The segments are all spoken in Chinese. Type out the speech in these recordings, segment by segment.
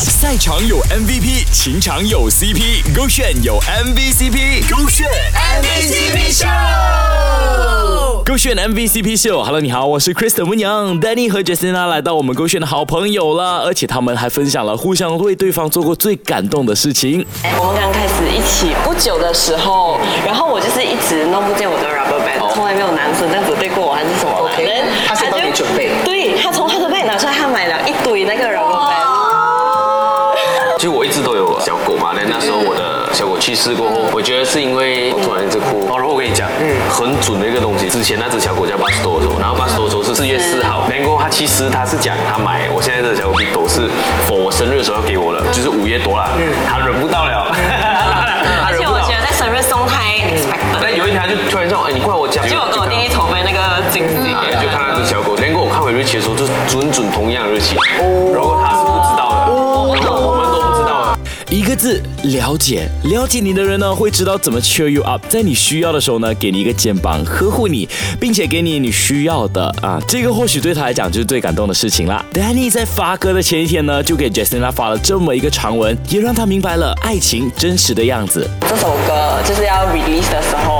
赛场有 MVP，情场有 CP，勾选有 MVCp，勾选 MVCp 秀，勾选 MVCp 秀。Hello，你好，我是 Kristen 温阳，Danny 和 Justina 来到我们勾选的好朋友了，而且他们还分享了互相为对方做过最感动的事情。我们刚开始一起不久的时候，然后我就是一直弄不见我的 rubber band，从来没有男生这样子对过我还是什么的。OK，一直都有小狗嘛，那那时候我的小狗去世过后，我觉得是因为我突然一直哭。哦，然后我跟你讲，嗯很准的一个东西。之前那只小狗叫巴斯多的时候，然后巴斯多的时候是四月四号，然后他其实他是讲他买我现在这只小狗比狗是 for 我生日的时候要给我的，就是五月多了，他忍不到了，而且我觉。得在生日送太 expected。但有一天他就突然说，哎，你过来我家，就我跟我弟弟筹备那个惊喜。啊就看那只小狗，然后我看回日期的时候，就是准准同样的日期，然后个字，了解。了解你的人呢，会知道怎么 cheer you up，在你需要的时候呢，给你一个肩膀，呵护你，并且给你你需要的啊。这个或许对他来讲就是最感动的事情啦。Danny 在发歌的前一天呢，就给 Justina 发了这么一个长文，也让他明白了爱情真实的样子。这首歌就是要 release 的时候，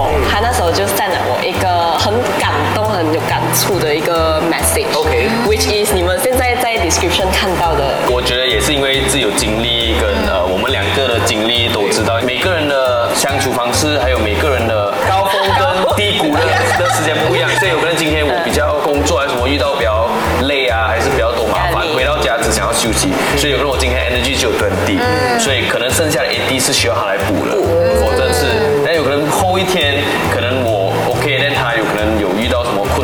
有感触的一个 message。OK Which is 你们现在在 description 看到的。我觉得也是因为自己有经历跟呃我们两个的经历都知道，每个人的相处方式，还有每个人的高峰跟低谷的的时间不一样，所以有可能今天我比较工作还是什么遇到比较累啊，还是比较多麻烦回到家只想要休息，所以有可能我今天 energy 只有很低，所以可能剩下的 AD 是需要他来补的，否则是，但有可能后一天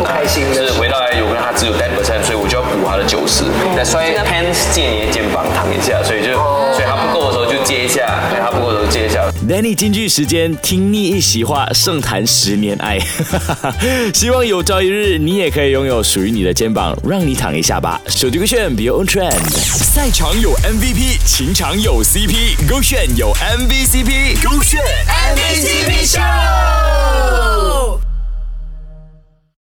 开心就是回到来有可能他只有 ten percent，所以我就要补他的九十，那所以 pants 借你的肩膀躺一下，所以就所以他不够的时候就借一下，对他不够的时候借一下。Danny 京剧时间，听腻一席话，盛谈十年爱。希望有朝一日你也可以拥有属于你的肩膀，让你躺一下吧。手机勾选 Be Your Own Trend。赛场有 MVP，情场有 CP，勾选有 MVCp，勾选 MVCp 秀。